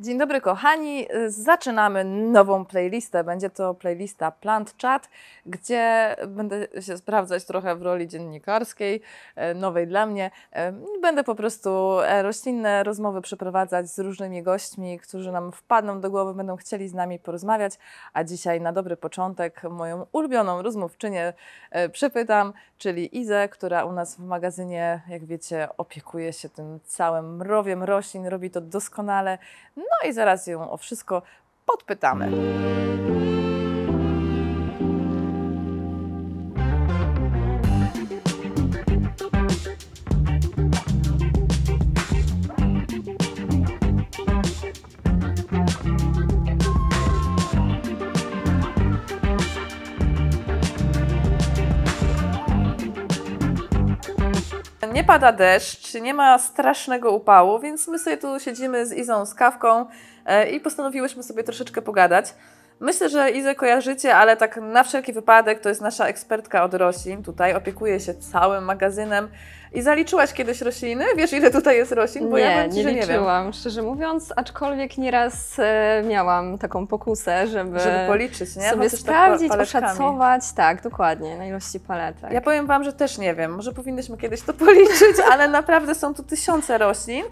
Dzień dobry kochani, zaczynamy nową playlistę. Będzie to playlista Plant Chat, gdzie będę się sprawdzać trochę w roli dziennikarskiej, e, nowej dla mnie. E, będę po prostu e, roślinne rozmowy przeprowadzać z różnymi gośćmi, którzy nam wpadną do głowy, będą chcieli z nami porozmawiać. A dzisiaj na dobry początek moją ulubioną rozmówczynię przepytam, czyli Izę, która u nas w magazynie, jak wiecie, opiekuje się tym całym mrowiem roślin, robi to doskonale. No i zaraz ją o wszystko podpytamy. Nie pada deszcz, nie ma strasznego upału, więc my sobie tu siedzimy z Izą z kawką e, i postanowiłyśmy sobie troszeczkę pogadać. Myślę, że Izę kojarzycie, ale tak na wszelki wypadek to jest nasza ekspertka od roślin. Tutaj opiekuje się całym magazynem. I zaliczyłaś kiedyś rośliny? Wiesz, ile tutaj jest roślin? Bo nie, ja ci, nie liczyłam, nie szczerze mówiąc, aczkolwiek nieraz e, miałam taką pokusę, żeby, żeby policzyć, nie? sobie Chociaż tak sprawdzić, tak oszacować, tak, dokładnie, na ilości paletek. Ja powiem Wam, że też nie wiem, może powinnyśmy kiedyś to policzyć, ale naprawdę są tu tysiące roślin.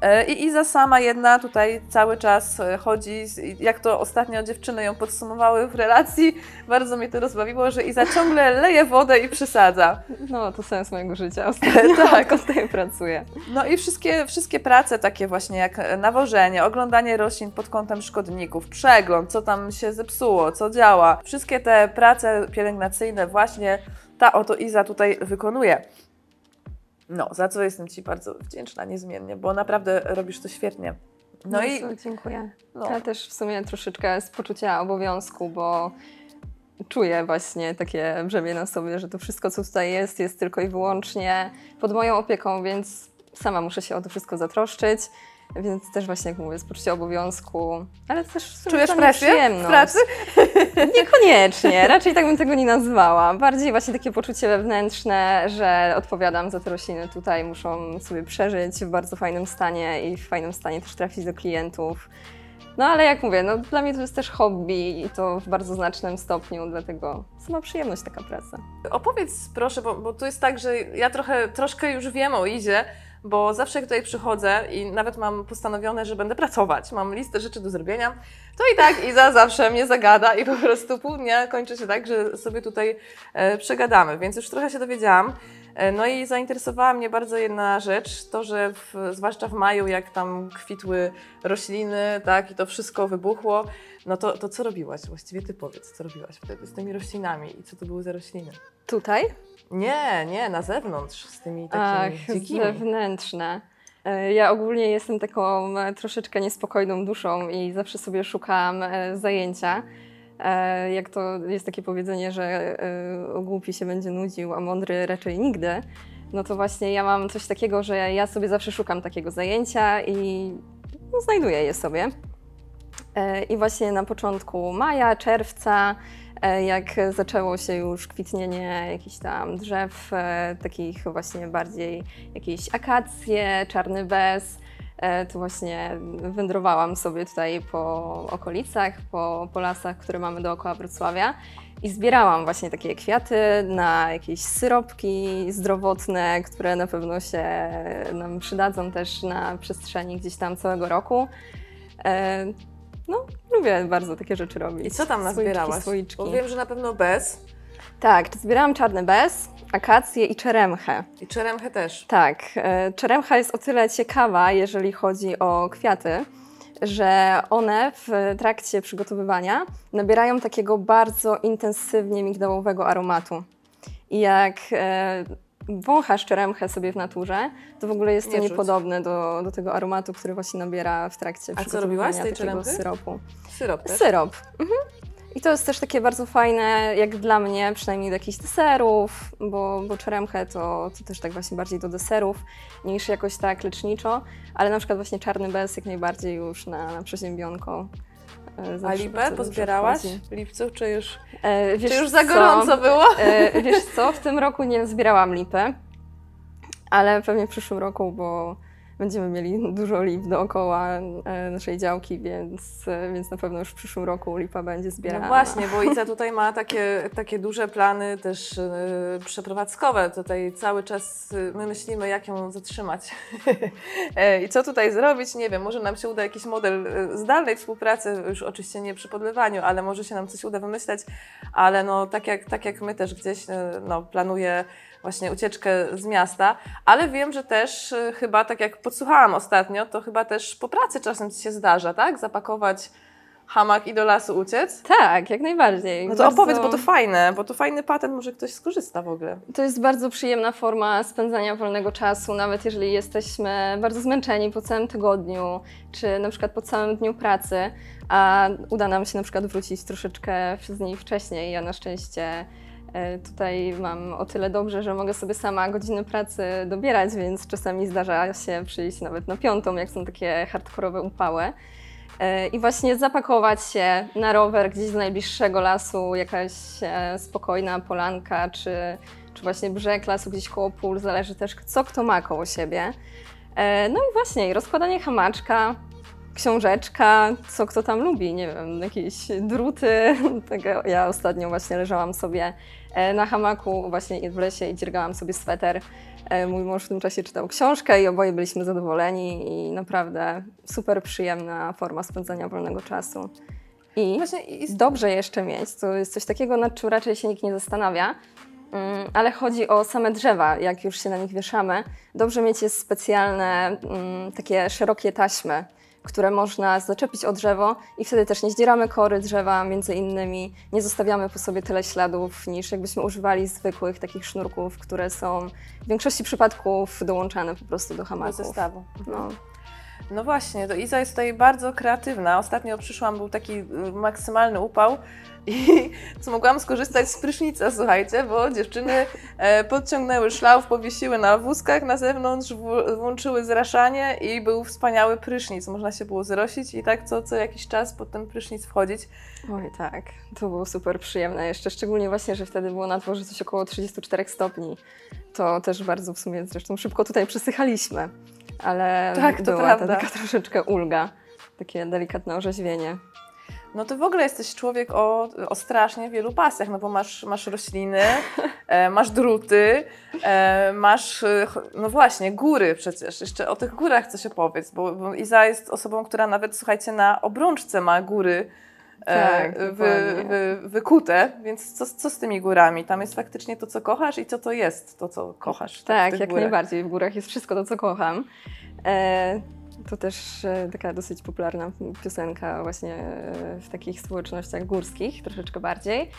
E, I Iza sama jedna tutaj cały czas e, chodzi, jak to ostatnio dziewczyny ją podsumowały w relacji, bardzo mnie to rozbawiło, że Iza ciągle leje wodę i przysadza. No, to sens mojego życia ostatnio, tak. tutaj pracuję. No i wszystkie, wszystkie prace takie właśnie jak nawożenie, oglądanie roślin pod kątem szkodników, przegląd, co tam się zepsuło, co działa. Wszystkie te prace pielęgnacyjne właśnie ta oto Iza tutaj wykonuje. No, za co jestem Ci bardzo wdzięczna niezmiennie, bo naprawdę robisz to świetnie. No, no i dziękuję. No. Ale też w sumie troszeczkę z poczucia obowiązku, bo czuję właśnie takie brzemię na sobie, że to wszystko, co tutaj jest, jest tylko i wyłącznie pod moją opieką, więc sama muszę się o to wszystko zatroszczyć. Więc też właśnie, jak mówię, z poczucia obowiązku, ale też Czujesz presję w pracy? Niekoniecznie, raczej tak bym tego nie nazwała. Bardziej właśnie takie poczucie wewnętrzne, że odpowiadam za te rośliny tutaj, muszą sobie przeżyć w bardzo fajnym stanie i w fajnym stanie też trafić do klientów. No ale jak mówię, no, dla mnie to jest też hobby i to w bardzo znacznym stopniu, dlatego sama przyjemność taka praca. Opowiedz proszę, bo, bo tu jest tak, że ja trochę, troszkę już wiem o Izie, bo zawsze jak tutaj przychodzę i nawet mam postanowione, że będę pracować, mam listę rzeczy do zrobienia, to i tak Iza zawsze mnie zagada i po prostu pół dnia kończy się tak, że sobie tutaj e, przegadamy, więc już trochę się dowiedziałam. E, no i zainteresowała mnie bardzo jedna rzecz, to, że w, zwłaszcza w maju, jak tam kwitły rośliny, tak, i to wszystko wybuchło, no to, to co robiłaś? Właściwie ty powiedz, co robiłaś wtedy z tymi roślinami i co to były za rośliny? Tutaj? Nie, nie, na zewnątrz z tymi takimi Ach, dzikimi. zewnętrzne. E, ja ogólnie jestem taką e, troszeczkę niespokojną duszą i zawsze sobie szukam e, zajęcia. Jak to jest takie powiedzenie, że głupi się będzie nudził, a mądry raczej nigdy. No to właśnie ja mam coś takiego, że ja sobie zawsze szukam takiego zajęcia i no, znajduję je sobie. I właśnie na początku maja, czerwca jak zaczęło się już kwitnienie jakichś tam drzew, e, takich właśnie bardziej jakieś akacje, czarny bez, e, to właśnie wędrowałam sobie tutaj po okolicach, po, po lasach, które mamy dookoła Wrocławia i zbierałam właśnie takie kwiaty na jakieś syropki zdrowotne, które na pewno się nam przydadzą też na przestrzeni gdzieś tam całego roku. No, lubię bardzo takie rzeczy robić. I co tam nazbierałaś? Słoiczki, Bo wiem, że na pewno bez. Tak, zbierałam czarny bez, akację i czeremchę. I czeremchę też. Tak. E, czeremcha jest o tyle ciekawa, jeżeli chodzi o kwiaty, że one w trakcie przygotowywania nabierają takiego bardzo intensywnie migdałowego aromatu. I jak e, wąchasz czeremchę sobie w naturze, to w ogóle jest to Nie niepodobne do, do tego aromatu, który właśnie nabiera w trakcie A co robiłaś z tej czeremchy? syropu. Syrop też? Syrop. Mhm. I to jest też takie bardzo fajne, jak dla mnie, przynajmniej do jakichś deserów, bo, bo czeremchę to, to też tak właśnie bardziej do deserów, niż jakoś tak leczniczo, ale na przykład właśnie czarny bez jak najbardziej już na, na przeziębionko. E, A lipę pozbierałaś w lipcu, czy już, e, czy już za gorąco co? było? E, wiesz co, w tym roku nie zbierałam lipy, ale pewnie w przyszłym roku, bo będziemy mieli dużo lip dookoła e, naszej działki, więc, e, więc na pewno już w przyszłym roku lipa będzie zbierana. No właśnie, bo Iza tutaj ma takie, takie duże plany też yy, przeprowadzkowe. Tutaj cały czas my myślimy, jak ją zatrzymać. E, I co tutaj zrobić? Nie wiem, może nam się uda jakiś model zdalnej współpracy, już oczywiście nie przy podlewaniu, ale może się nam coś uda wymyśleć. Ale no, tak, jak, tak jak my też gdzieś no, planuję właśnie ucieczkę z miasta, ale wiem, że też y, chyba, tak jak podsłuchałam ostatnio, to chyba też po pracy czasem Ci się zdarza, tak? Zapakować hamak i do lasu uciec. Tak, jak najbardziej. No to Bardzo- opowiedz, bo to fajne, bo to fajny patent, może ktoś skorzysta w ogóle. To jest bardzo przyjemna forma spędzania wolnego czasu, nawet jeżeli jesteśmy bardzo zmęczeni po całym tygodniu, czy na przykład po całym dniu pracy, a uda nam się na przykład wrócić troszeczkę z niej wcześniej. Ja na szczęście tutaj mam o tyle dobrze, że mogę sobie sama godziny pracy dobierać, więc czasami zdarza się przyjść nawet na piątą, jak są takie hardkorowe upały. E, I właśnie zapakować się na rower gdzieś do najbliższego lasu, jakaś e, spokojna polanka, czy, czy właśnie brzeg lasu gdzieś koło pól, zależy też co kto ma koło siebie. E, No i właśnie, rozkładanie hamaczka, książeczka, co kto tam lubi, nie wiem, jakieś druty. Tego, ja ostatnio właśnie leżałam sobie e, na hamaku właśnie w lesie i dziergałam sobie sweter. E, Mój mąż w tym czasie czytał książkę i oboje byliśmy zadowoleni i naprawdę super przyjemna forma spędzania wolnego czasu. I Właśnie i, dobrze jeszcze mieć, to jest coś takiego, nad czym raczej się nikt nie zastanawia, Mm, ale chodzi o same drzewa, jak już się na nich wieszamy. Dobrze mieć jest specjalne mm, takie szerokie taśmy, które można zaczepić o drzewo i wtedy też nie zdzieramy kory drzewa między innymi, nie zostawiamy po sobie tyle śladów niż jakbyśmy używali zwykłych takich sznurków, które są w większości przypadków dołączane po prostu do do hamaków. zestawu. No. No właśnie, to Iza jest tutaj bardzo kreatywna. Ostatnio przyszłam, był taki y, maksymalny upał i mogłam skorzystać z prysznica, słuchajcie, bo dziewczyny e, podciągnęły szlauf, powiesiły na wózkach na zewnątrz, włączyły zraszanie i był wspaniały prysznic. Można się było zrosić i tak co, co jakiś czas pod ten prysznic wchodzić. Oj tak, to było super przyjemne jeszcze, szczególnie właśnie, że wtedy było na dworze coś około 34 stopni. To też bardzo w sumie zresztą szybko tutaj przysychaliśmy, ale Tak, to była prawda. ta taka troszeczkę ulga, takie delikatne orzeźwienie. No to w ogóle jesteś człowiek o, o strasznie wielu pasjach, no bo masz, masz rośliny, e, masz druty, e, masz, e, no właśnie, góry przecież. Jeszcze o tych górach coś opowiedz, bo, bo Iza jest osobą, która nawet, słuchajcie, na obrączce ma góry e, Tak, wy, dokładnie. wy, wykute, więc co, co z tymi górami? Tam jest faktycznie to, co kochasz i co to jest to, co kochasz. Tak, jak górach. najbardziej. W górach jest wszystko to, co kocham. E, to też e, taka dosyć popularna piosenka właśnie e, w takich społecznościach górskich, troszeczkę bardziej.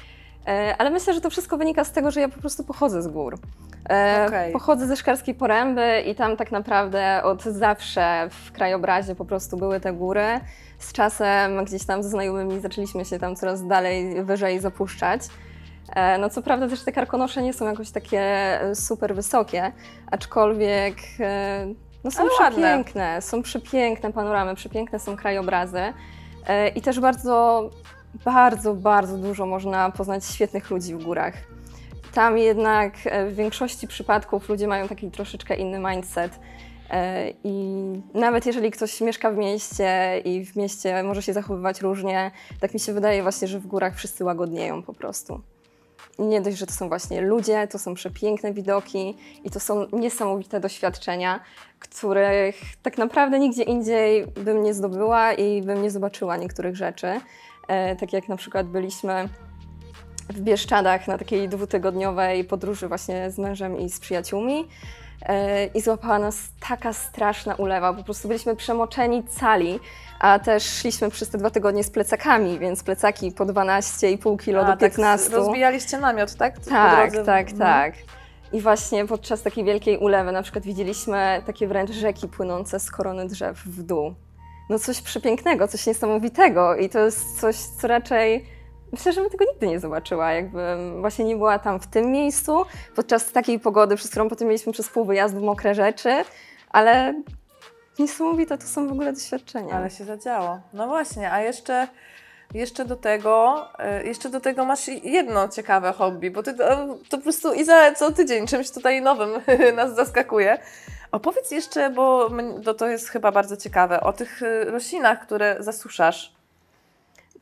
E, ale myślę, że to wszystko wynika z tego, że ja po prostu pochodzę z gór. E, Okej. Pochodzę ze Szkarskiej Poręby i tam tak naprawdę od zawsze w krajobrazie po prostu były te góry. Z czasem gdzieś tam ze znajomymi zaczęliśmy się tam coraz dalej, wyżej zapuszczać. E, No co prawda też te karkonosze nie są jakoś takie super wysokie, aczkolwiek no są Ale ładne. przepiękne, są przepiękne panoramy, przepiękne są krajobrazy i też bardzo, bardzo, bardzo dużo można poznać świetnych ludzi w górach. Tam jednak e, w większości przypadków ludzie mają taki troszeczkę inny mindset. E, I nawet jeżeli ktoś mieszka w mieście i w mieście może się zachowywać różnie, tak mi się wydaje właśnie, że w górach wszyscy łagodnieją po prostu. Nie dość, że to są właśnie ludzie, to są przepiękne widoki i to są niesamowite doświadczenia, których tak naprawdę nigdzie indziej bym nie zdobyła i bym nie zobaczyła niektórych rzeczy. E, tak jak na przykład byliśmy w Bieszczadach na takiej dwutygodniowej podróży właśnie z mężem i z przyjaciółmi. E, I złapała nas taka straszna ulewa. Po prostu byliśmy przemoczeni cali, a też szliśmy przez te dwa tygodnie z plecakami, więc plecaki po 12,5 kg do A, tak 15. rozbijaliście namiot, tak? Tak, tak, Mhm. tak. I właśnie podczas takiej wielkiej ulewy na przykład widzieliśmy takie wręcz rzeki płynące z korony drzew w dół. No coś przepięknego, coś niesamowitego i to jest coś, co raczej myślę, że bym tego nigdy nie zobaczyła, jakbym właśnie nie była tam w tym miejscu podczas takiej pogody, przez którą potem mieliśmy przez pół wyjazdu mokre rzeczy, ale niesamowite to są w ogóle doświadczenia. Ale się zadziało. No właśnie, a jeszcze, jeszcze do tego, e, jeszcze do tego masz jedno ciekawe hobby, bo ty to, to po prostu Iza co tydzień czymś tutaj nowym nas zaskakuje. Opowiedz jeszcze, bo to, to jest chyba bardzo ciekawe, o tych y, roślinach, które zasuszasz.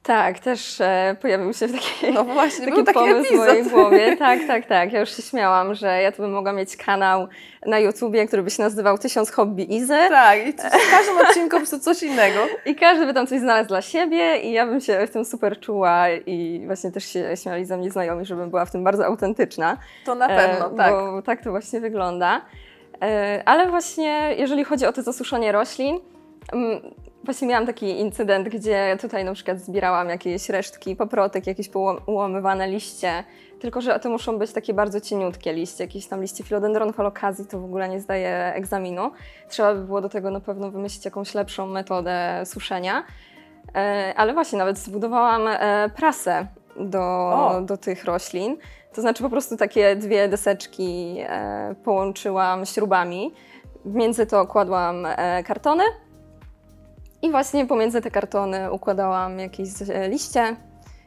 Tak, też e, pojawił się w takiej, No właśnie, taki taki pomysł w mojej epizod. głowie. Tak, tak, tak. Ja już się śmiałam, że ja tu bym mogła mieć kanał na YouTubie, który by się nazywał Tysiąc Hobby Izy Tak, i w każdym odcinku po prostu coś innego. i każdy by tam coś znalazł dla siebie i ja bym się w tym super czuła i właśnie też się śmiali ze mnie znajomi, żebym była w tym bardzo autentyczna. To na pewno, E, tak. Bo tak to właśnie wygląda. E, Ale właśnie jeżeli chodzi o to zasuszenie roślin, mm, właśnie miałam taki incydent, gdzie tutaj na przykład zbierałam jakieś resztki paprotek, jakieś ułamywane liście, tylko że to muszą być takie bardzo cieniutkie liście, jakieś tam liście philodendron holokazji, to w ogóle nie zdaje egzaminu. Trzeba by było do tego na pewno wymyślić jakąś lepszą metodę suszenia. E, Ale właśnie nawet zbudowałam e, prasę do, O. do tych roślin. To znaczy po prostu takie dwie deseczki e, połączyłam śrubami. Między to kładłam e, kartony i właśnie pomiędzy te kartony układałam jakieś e, liście,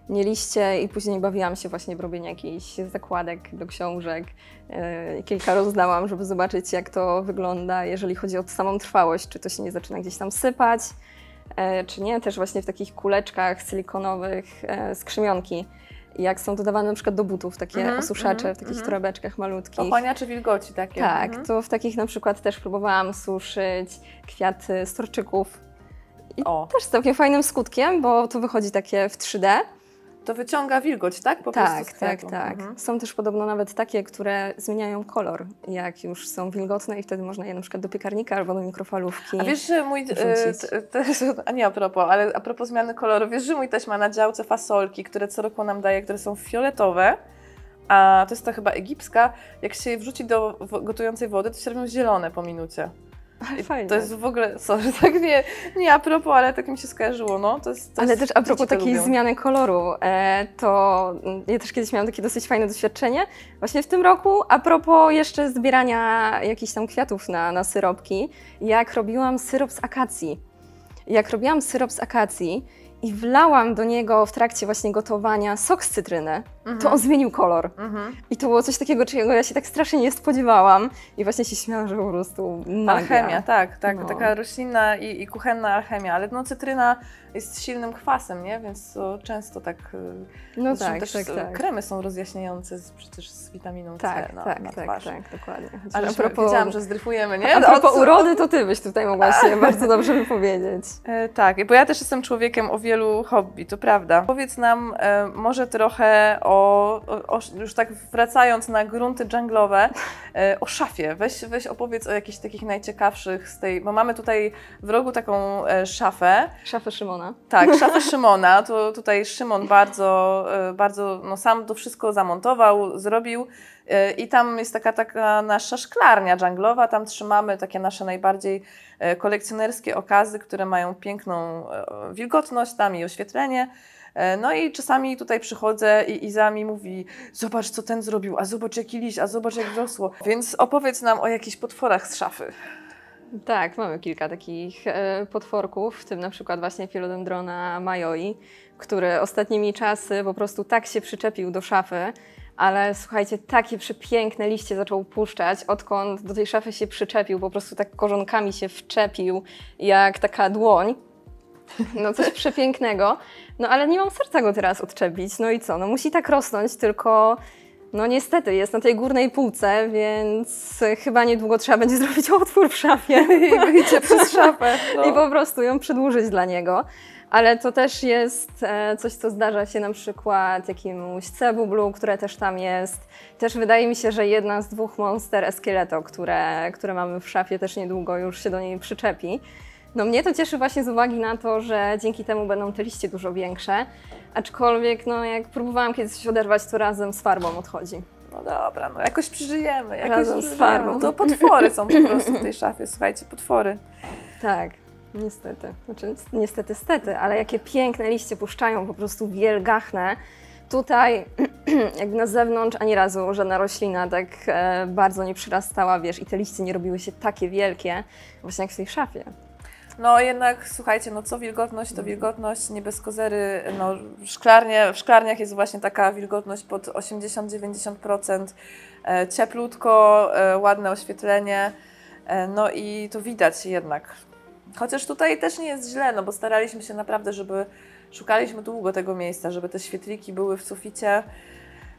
nie liście i później bawiłam się właśnie w robienie jakichś zakładek do książek. E, Kilka rozdałam, żeby zobaczyć jak to wygląda, jeżeli chodzi o samą trwałość, czy to się nie zaczyna gdzieś tam sypać, e, czy nie. Też właśnie w takich kuleczkach silikonowych e, Jak są dodawane na przykład do butów, takie Mhm, osuszacze mhm, w takich mhm. torebeczkach malutkich. Pochłaniacze wilgoci takie. Tak, Mhm. to w takich na przykład też próbowałam suszyć kwiaty storczyków. I O. też z całkiem fajnym skutkiem, bo to wychodzi takie w 3D. To wyciąga wilgoć, tak? Po tak, prostu tak, kwiatu. tak. Mhm. Są też podobno nawet takie, które zmieniają kolor, jak już są wilgotne i wtedy można je na przykład do piekarnika albo do mikrofalówki. A wiesz, że mój. E, t- też, a nie a propos, ale a propos zmiany koloru, wiesz, że mój też ma na działce fasolki, które co roku nam daje, które są fioletowe. A to jest ta chyba egipska. Jak się je wrzuci do gotującej wody, to się robią zielone po minucie. Fajnie. To jest w ogóle, sorry, tak nie, nie a propos, ale tak mi się skojarzyło, no. To jest, to Ale jest, też a propos takiej lubią. zmiany koloru, e, to ja też kiedyś miałam takie dosyć fajne doświadczenie. Właśnie w tym roku, a propos jeszcze zbierania jakichś tam kwiatów na, na syropki, jak robiłam syrop z akacji. Jak robiłam syrop z akacji i wlałam do niego w trakcie właśnie gotowania sok z cytryny, to Mhm. on zmienił kolor. Mhm. I to było coś takiego, czego ja się tak strasznie nie spodziewałam. I właśnie się śmiałam, że po prostu magia. Alchemia, tak, tak, No. taka roślinna i, i kuchenna alchemia, ale no cytryna jest silnym kwasem, nie? Więc to często tak... y, No zresztą tak, też tak, tak. kremy są rozjaśniające z, przecież z witaminą C Tak, na, tak, na tak, twarz. tak, dokładnie. Chociaż Ale a propos, wiedziałam, że zdryfujemy, nie? a propos Od- urody, to ty byś tutaj mogła się bardzo dobrze wypowiedzieć. E, tak, bo ja też jestem człowiekiem o wielu hobby, to prawda. Powiedz nam e, może trochę o, o, o, już tak wracając na grunty dżunglowe, e, o szafie. Weź, weź opowiedz o jakichś takich najciekawszych z tej, bo mamy tutaj w rogu taką e, szafę, Szafę Szymona. Tak, szafę Szymona. To tutaj Szymon bardzo, e, bardzo no, sam to wszystko zamontował, zrobił. I tam jest taka, taka nasza szklarnia dżunglowa. Tam trzymamy takie nasze najbardziej kolekcjonerskie okazy, które mają piękną wilgotność tam i oświetlenie. E, No i czasami tutaj przychodzę i Iza mi mówi, zobacz co ten zrobił, a zobacz jaki liść, a zobacz jak wrosło. Więc opowiedz nam o jakichś potworach z szafy. Tak, mamy kilka takich e, potworków, w tym na przykład właśnie Philodendrona majoi, który ostatnimi czasy po prostu tak się przyczepił do szafy, ale słuchajcie, takie przepiękne liście zaczął puszczać, odkąd do tej szafy się przyczepił, po prostu tak korzonkami się wczepił, jak taka dłoń. No coś przepięknego. No ale nie mam serca go teraz odczepić. No i co? No musi tak rosnąć, tylko no niestety jest na tej górnej półce, więc chyba niedługo trzeba będzie zrobić otwór w szafie I wyjdzie przez szafę. No. i po prostu ją przedłużyć dla niego. Ale to też jest e, coś, co zdarza się na przykład jakiemuś cebublu, które też tam jest. Też wydaje mi się, że jedna z dwóch monster Esqueleto, które, które mamy w szafie, też niedługo już się do niej przyczepi. No mnie to cieszy właśnie z uwagi na to, że dzięki temu będą te liście dużo większe. Aczkolwiek, no jak próbowałam kiedyś coś oderwać, to razem z farbą odchodzi. No dobra, no jakoś przeżyjemy. Jakoś Razem z przeżyjemy. farbą. No to potwory są po prostu w tej szafie, słuchajcie, potwory. Tak, niestety. Znaczy, niestety, stety, ale jakie piękne liście puszczają, po prostu wielgachne. Tutaj, jakby na zewnątrz, ani razu żadna roślina tak e, bardzo nie przyrastała, wiesz, i te liście nie robiły się takie wielkie, właśnie jak w tej szafie. No jednak, słuchajcie, no co wilgotność, to wilgotność, nie bez kozery. No, szklarnie, w szklarniach jest właśnie taka wilgotność pod 80-90%, e, cieplutko, e, ładne oświetlenie. E, No i to widać jednak. Chociaż tutaj też nie jest źle, no bo staraliśmy się naprawdę, żeby szukaliśmy długo tego miejsca, żeby te świetliki były w suficie,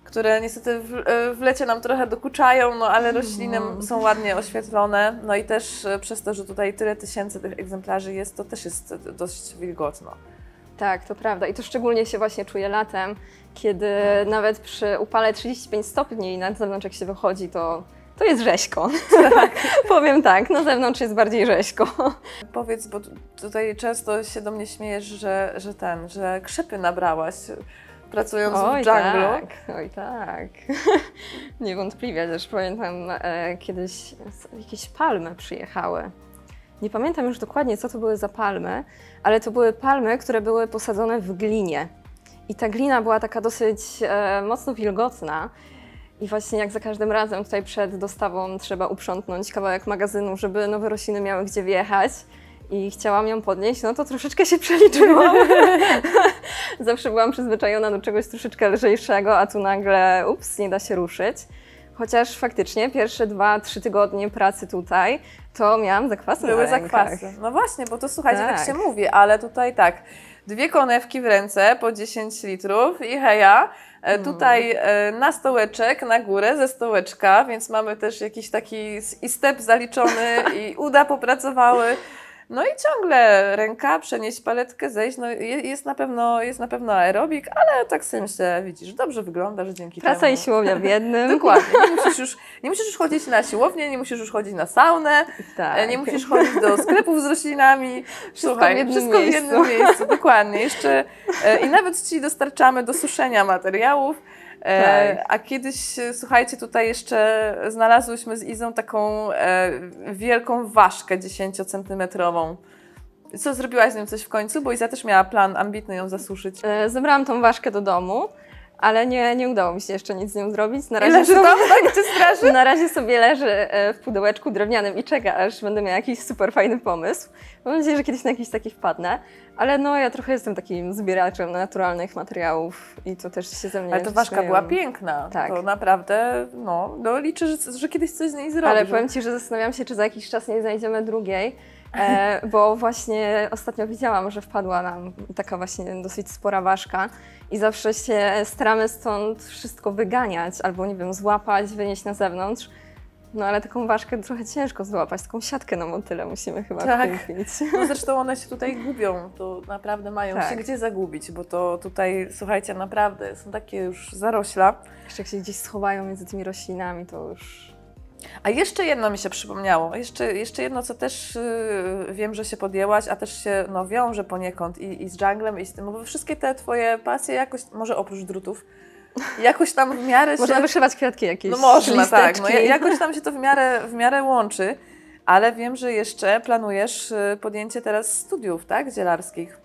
które niestety w, e, w lecie nam trochę dokuczają, no ale rośliny Mhm. są ładnie oświetlone. No i też e, przez to, że tutaj tyle tysięcy tych egzemplarzy jest, to też jest dość wilgotno. Tak, to prawda. I to szczególnie się właśnie czuję latem, kiedy nawet przy upale 35 stopni na zewnątrz jak się wychodzi, to, to jest rzeźko. Powiem tak, na zewnątrz jest bardziej rzeźko. Powiedz, bo tu- tutaj często się do mnie śmiejesz, że, że ten, że krzepy nabrałaś pracując w Oj dżunglu. tak, oj tak. Niewątpliwie też pamiętam e, kiedyś jakieś palmy przyjechały. Nie pamiętam już dokładnie, co to były za palmy, ale to były palmy, które były posadzone w glinie. I ta glina była taka dosyć e, mocno wilgotna. I właśnie jak za każdym razem tutaj przed dostawą trzeba uprzątnąć kawałek magazynu, żeby nowe rośliny miały gdzie wjechać i chciałam ją podnieść, no to troszeczkę się przeliczyłam. Zawsze byłam przyzwyczajona do czegoś troszeczkę lżejszego, a tu nagle ups, nie da się ruszyć. Chociaż faktycznie pierwsze dwa, trzy tygodnie pracy tutaj, to miałam zakwasy Były na rękach. zakwasy. No właśnie, bo to słuchajcie, tak. Tak. się mówi, ale tutaj tak, dwie konewki w ręce po 10 litrów i heja. E, Mm. Tutaj e, na stołeczek, na górę ze stołeczka, więc mamy też jakiś taki i step zaliczony i uda popracowały. No i ciągle ręka, przenieść paletkę, zejść, no je- jest na pewno, jest na pewno aerobik, ale tak sobie myślę, widzisz, dobrze wyglądasz dzięki Praca temu. i siłownia w jednym. Dokładnie, nie musisz, już, nie musisz już chodzić na siłownię, nie musisz już chodzić na saunę, Tak. E, Nie musisz chodzić do sklepów z roślinami. Słuchaj, w jednym wszystko miejscu. w jednym miejscu, dokładnie. Jeszcze, e, I nawet Ci dostarczamy do suszenia materiałów. E, Tak. A kiedyś, e, słuchajcie, tutaj jeszcze znalazłyśmy z Izą taką e, wielką ważkę 10-centymetrową. Co, zrobiłaś z nią coś w końcu? Bo Iza też miała plan ambitny ją zasuszyć. Zebrałam tą ważkę do domu, ale nie, nie udało mi się jeszcze nic z nią zrobić. Na razie, leży sobie- tak, straży? na razie sobie leży e, w pudełeczku drewnianym i czeka, aż będę miała jakiś super fajny pomysł. Mam nadzieję, że kiedyś na jakiś taki wpadnę. Ale no, ja trochę jestem takim zbieraczem naturalnych materiałów i to też się ze mnie Ale to ważka była piękna. Tak. To naprawdę, no, no liczę, że, że kiedyś coś z niej zrobisz. Ale powiem Ci, że zastanawiam się, czy za jakiś czas nie znajdziemy drugiej, e, bo właśnie ostatnio widziałam, że wpadła nam taka właśnie dosyć spora ważka i zawsze się staramy stąd wszystko wyganiać albo, nie wiem, złapać, wynieść na zewnątrz. No ale taką ważkę trochę ciężko złapać, taką siatkę na motyle musimy chyba Tak. kupić. No zresztą one się tutaj gubią, to naprawdę mają Tak. się gdzie zagubić, bo to tutaj, słuchajcie, naprawdę są takie już zarośla. Jeszcze jak się gdzieś schowają między tymi roślinami, to już... A jeszcze jedno mi się przypomniało, jeszcze, jeszcze jedno, co też yy, wiem, że się podjęłaś, a też się no, wiąże poniekąd i, i z junglem, i z tym, bo wszystkie te Twoje pasje jakoś, może oprócz drutów, jakoś tam w miarę się... Można wyszywać kwiatki jakieś, No można, tak. No, listeczki. ja- jakoś tam się to w miarę, w miarę łączy, ale wiem, że jeszcze planujesz y, podjęcie teraz studiów, tak, zielarskich.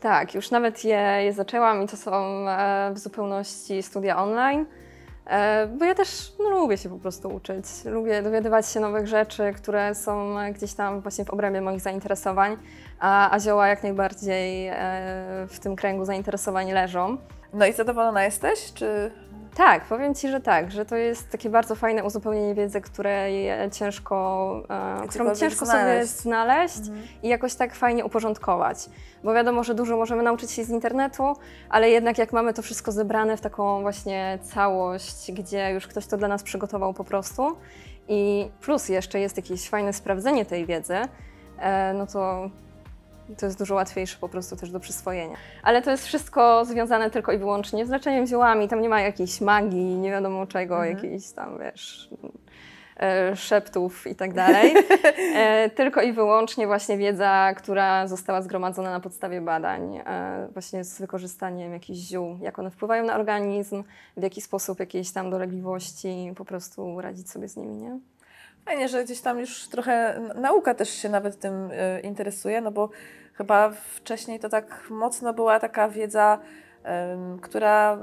Tak, już nawet je, je zaczęłam i to są e, w zupełności studia online, bo ja też no, lubię się po prostu uczyć. Lubię dowiadywać się nowych rzeczy, które są e, gdzieś tam właśnie w obrębie moich zainteresowań, a, a zioła jak najbardziej e, w tym kręgu zainteresowań leżą. No i zadowolona jesteś, czy... Tak, powiem Ci, że tak, że to jest takie bardzo fajne uzupełnienie wiedzy, której e, ciężko, e, którą ciężko sobie znaleźć. znaleźć i jakoś tak fajnie uporządkować. Bo wiadomo, że dużo możemy nauczyć się z internetu, ale jednak jak mamy to wszystko zebrane w taką właśnie całość, gdzie już ktoś to dla nas przygotował po prostu i plus jeszcze jest jakieś fajne sprawdzenie tej wiedzy, e, no to to jest dużo łatwiejsze po prostu też do przyswojenia. Ale to jest wszystko związane tylko i wyłącznie z leczeniem ziołami. Tam nie ma jakiejś magii, nie wiadomo czego, Mhm. jakichś tam, wiesz, e, szeptów i tak dalej. E, tylko i wyłącznie właśnie wiedza, która została zgromadzona na podstawie badań, e, właśnie z wykorzystaniem jakichś ziół, jak one wpływają na organizm, w jaki sposób jakieś tam dolegliwości po prostu radzić sobie z nimi, nie? Fajnie, że gdzieś tam już trochę nauka też się nawet tym y, interesuje, no bo chyba wcześniej to tak mocno była taka wiedza, która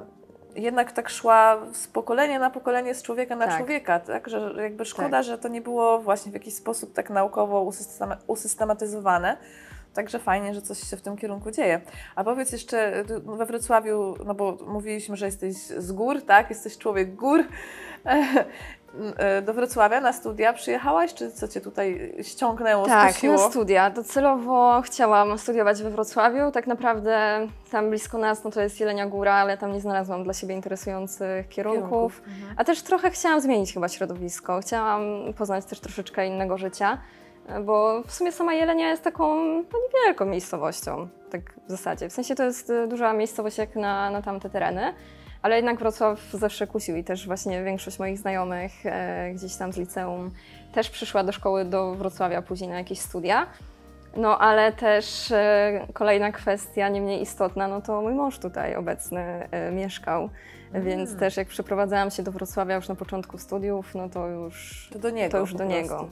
jednak tak szła z pokolenia na pokolenie, z człowieka na Tak. człowieka, tak? Że jakby szkoda, że to nie było właśnie w jakiś sposób tak naukowo usystema- usystematyzowane. Także fajnie, że coś się w tym kierunku dzieje. A powiedz jeszcze y, we Wrocławiu, no bo mówiliśmy, że jesteś z gór, tak? Jesteś człowiek gór. e, do Wrocławia na studia przyjechałaś, czy co cię tutaj ściągnęło, Tak, skusiło? na studia. Docelowo chciałam studiować we Wrocławiu. Tak naprawdę tam blisko nas no to jest Jelenia Góra, ale tam nie znalazłam dla siebie interesujących kierunków. Mhm. A też trochę chciałam zmienić chyba środowisko. Chciałam poznać też troszeczkę innego życia, bo w sumie sama Jelenia jest taką no, niewielką miejscowością, tak w zasadzie. W sensie to jest y, duża miejscowość jak na, na tamte tereny, ale jednak Wrocław zawsze kusił i też właśnie większość moich znajomych e, gdzieś tam z liceum też przyszła do szkoły do Wrocławia później na jakieś studia. No ale też e, kolejna kwestia, nie mniej istotna, no to mój mąż tutaj obecny e, mieszkał, więc Mm. też jak przeprowadzałam się do Wrocławia już na początku studiów, no to już... To do niego To już do prostu. niego.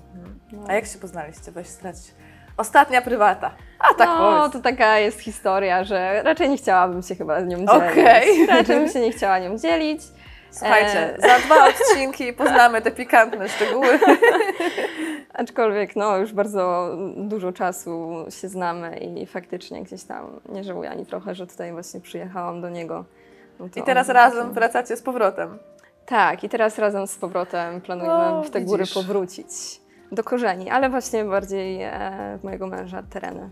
No, A jak się poznaliście? Weź strać. Ostatnia prywata. A tak no powiedz. to taka jest historia, że raczej nie chciałabym się chyba z nią dzielić. Okej. Raczej bym się nie chciała nią dzielić. Słuchajcie, E. za dwa odcinki poznamy te pikantne szczegóły. Aczkolwiek no, już bardzo dużo czasu się znamy i faktycznie gdzieś tam nie żałuję ani trochę, że tutaj właśnie przyjechałam do niego. No to I teraz razem wracacie z powrotem. Tak, i teraz razem z powrotem planujemy No, w te góry widzisz. powrócić do korzeni, ale właśnie bardziej e, mojego męża tereny,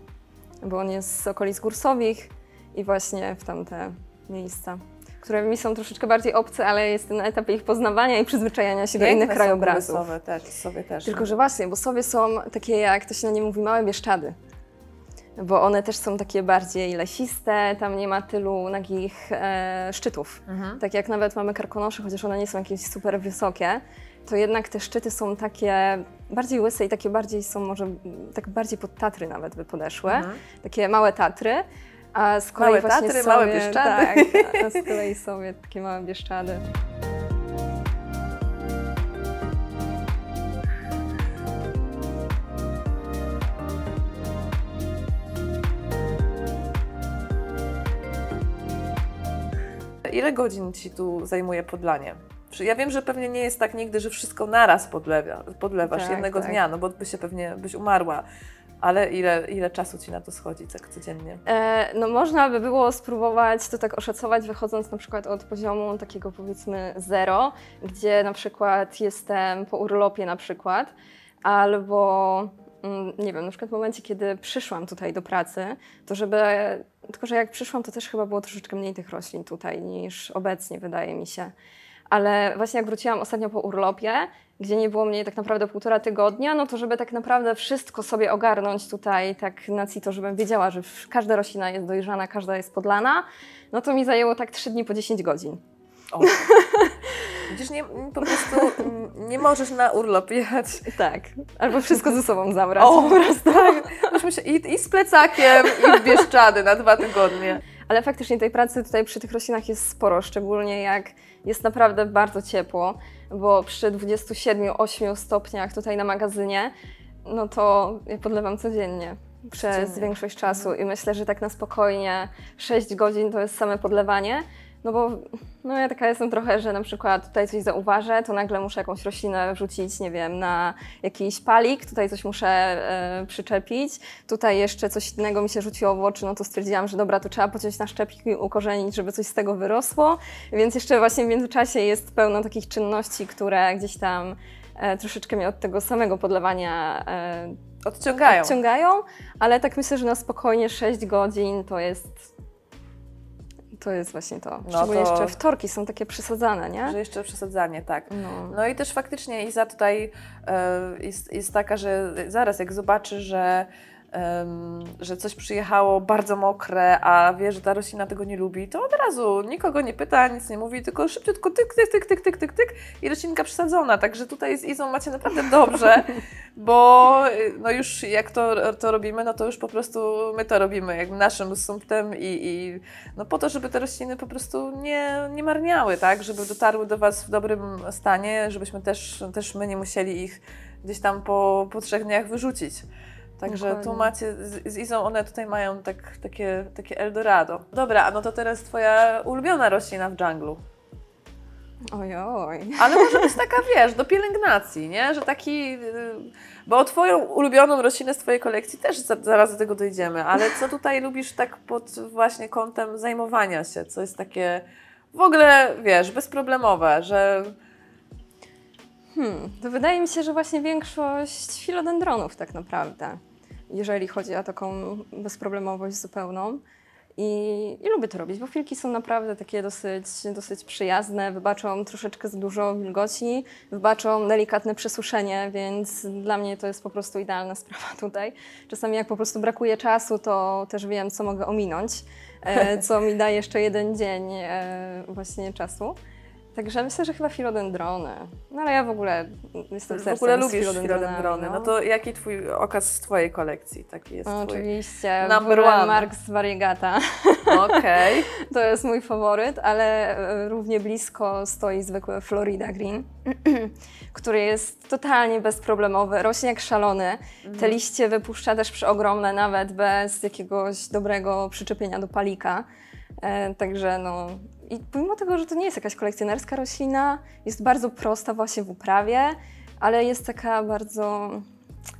bo on jest z okolic Górsowich i właśnie w tamte miejsca, które mi są troszeczkę bardziej obce, ale jestem na etapie ich poznawania i przyzwyczajania się do Piękne innych są krajobrazów. Sowy też, też. Tylko, że właśnie, bo sobie są takie, jak to się na nie mówi, małe bieszczady. Bo one też są takie bardziej lesiste, tam nie ma tylu nagich e, szczytów. Mhm. Tak jak nawet mamy karkonosze, chociaż one nie są jakieś super wysokie, to jednak te szczyty są takie bardziej łyse i takie bardziej są może, tak bardziej pod Tatry nawet by podeszły. Mhm. Takie małe Tatry. A z kolei Małe właśnie Tatry, sobie, małe Bieszczady. Tak, a z kolei sobie takie małe Bieszczady. Ile godzin Ci tu zajmuje podlanie? Ja wiem, że pewnie nie jest tak nigdy, że wszystko naraz podlewa, podlewasz Tak, jednego tak. dnia, no bo by się pewnie byś umarła. Ale ile, ile czasu Ci na to schodzi tak codziennie? E, no można by było spróbować to tak oszacować, wychodząc na przykład od poziomu takiego powiedzmy zero, gdzie na przykład jestem po urlopie na przykład, albo mm, nie wiem, na przykład w momencie, kiedy przyszłam tutaj do pracy, to żeby, tylko że jak przyszłam, to też chyba było troszeczkę mniej tych roślin tutaj niż obecnie, wydaje mi się. Ale właśnie jak wróciłam ostatnio po urlopie, gdzie nie było mnie tak naprawdę półtora tygodnia, no to żeby tak naprawdę wszystko sobie ogarnąć tutaj tak na to, żebym wiedziała, że każda roślina jest dojrzana, każda jest podlana, no to mi zajęło tak trzy dni po 10 godzin. O. Widzisz, nie, po prostu nie możesz na urlop jechać. Tak. Albo wszystko ze sobą zabrać. O, tak. Myśmy się i, i z plecakiem, i w Bieszczady na dwa tygodnie. Ale faktycznie tej pracy tutaj przy tych roślinach jest sporo, szczególnie jak jest naprawdę bardzo ciepło, bo przy 27-8 stopniach tutaj na magazynie, no to ja podlewam codziennie przez Codziennie. większość czasu i myślę, że tak na spokojnie 6 godzin to jest same podlewanie. No bo no ja taka jestem trochę, że na przykład tutaj coś zauważę, to nagle muszę jakąś roślinę wrzucić, nie wiem, na jakiś palik, tutaj coś muszę e, przyczepić, tutaj jeszcze coś innego mi się rzuciło w oczy, no to stwierdziłam, że dobra, to trzeba pociąć na szczepki i ukorzenić, żeby coś z tego wyrosło, więc jeszcze właśnie w międzyczasie jest pełno takich czynności, które gdzieś tam e, troszeczkę mnie od tego samego podlewania e, Odciągają. odciągają, ale tak myślę, że na spokojnie 6 godzin to jest to jest właśnie to. No Szczególnie to- jeszcze wtorki są takie przesadzane, nie? Że jeszcze przesadzanie, tak. No. No i też faktycznie Iza tutaj e, jest, jest taka, że zaraz jak zobaczy, że, że coś przyjechało bardzo mokre, a wie, że ta roślina tego nie lubi, to od razu nikogo nie pyta, nic nie mówi, tylko szybciutko tyk, tyk, tyk, tyk, tyk, tyk, tyk i roślinka przesadzona. Także tutaj z Izą macie naprawdę dobrze, bo y, no już jak to, to robimy, no to już po prostu my to robimy jak naszym sumptem i, i no po to, żeby te rośliny po prostu nie, nie marniały, tak? Żeby dotarły do Was w dobrym stanie, żebyśmy też, też my nie musieli ich gdzieś tam po, po trzech dniach wyrzucić. Także tu Dokładnie. macie, z, z Izą one tutaj mają tak, takie, takie Eldorado. Dobra, a no to teraz Twoja ulubiona roślina w dżunglu. Ojoj. Ale może być taka, wiesz, do pielęgnacji, nie? Że taki... y, Bo Twoją ulubioną roślinę z Twojej kolekcji też za, zaraz do tego dojdziemy, ale co tutaj lubisz tak pod właśnie kątem zajmowania się? Co jest takie w ogóle, wiesz, bezproblemowe, że Hmm, to wydaje mi się, że właśnie większość filodendronów tak naprawdę, jeżeli chodzi o taką bezproblemowość zupełną. I, I lubię to robić, bo filki są naprawdę takie dosyć, dosyć przyjazne, wybaczą troszeczkę za dużo wilgoci, wybaczą delikatne przesuszenie, więc dla mnie to jest po prostu idealna sprawa tutaj. Czasami jak po prostu brakuje czasu, to też wiem, co mogę ominąć, e, co mi da jeszcze jeden dzień e, właśnie czasu. Także myślę, że chyba filodendrony. No ale ja w ogóle jestem W sercem ogóle lubisz filodendrony. No to jaki twój okaz z twojej kolekcji taki jest No, twój? oczywiście. Number w one. Marks Variegata. Okej. To jest mój faworyt, ale e, równie blisko stoi zwykły Florida Green, który jest totalnie bezproblemowy, rośnie jak szalony. Te liście wypuszcza też przeogromne, nawet bez jakiegoś dobrego przyczepienia do palika. E, także no. I pomimo tego, że to nie jest jakaś kolekcjonerska roślina, jest bardzo prosta właśnie w uprawie, ale jest taka bardzo.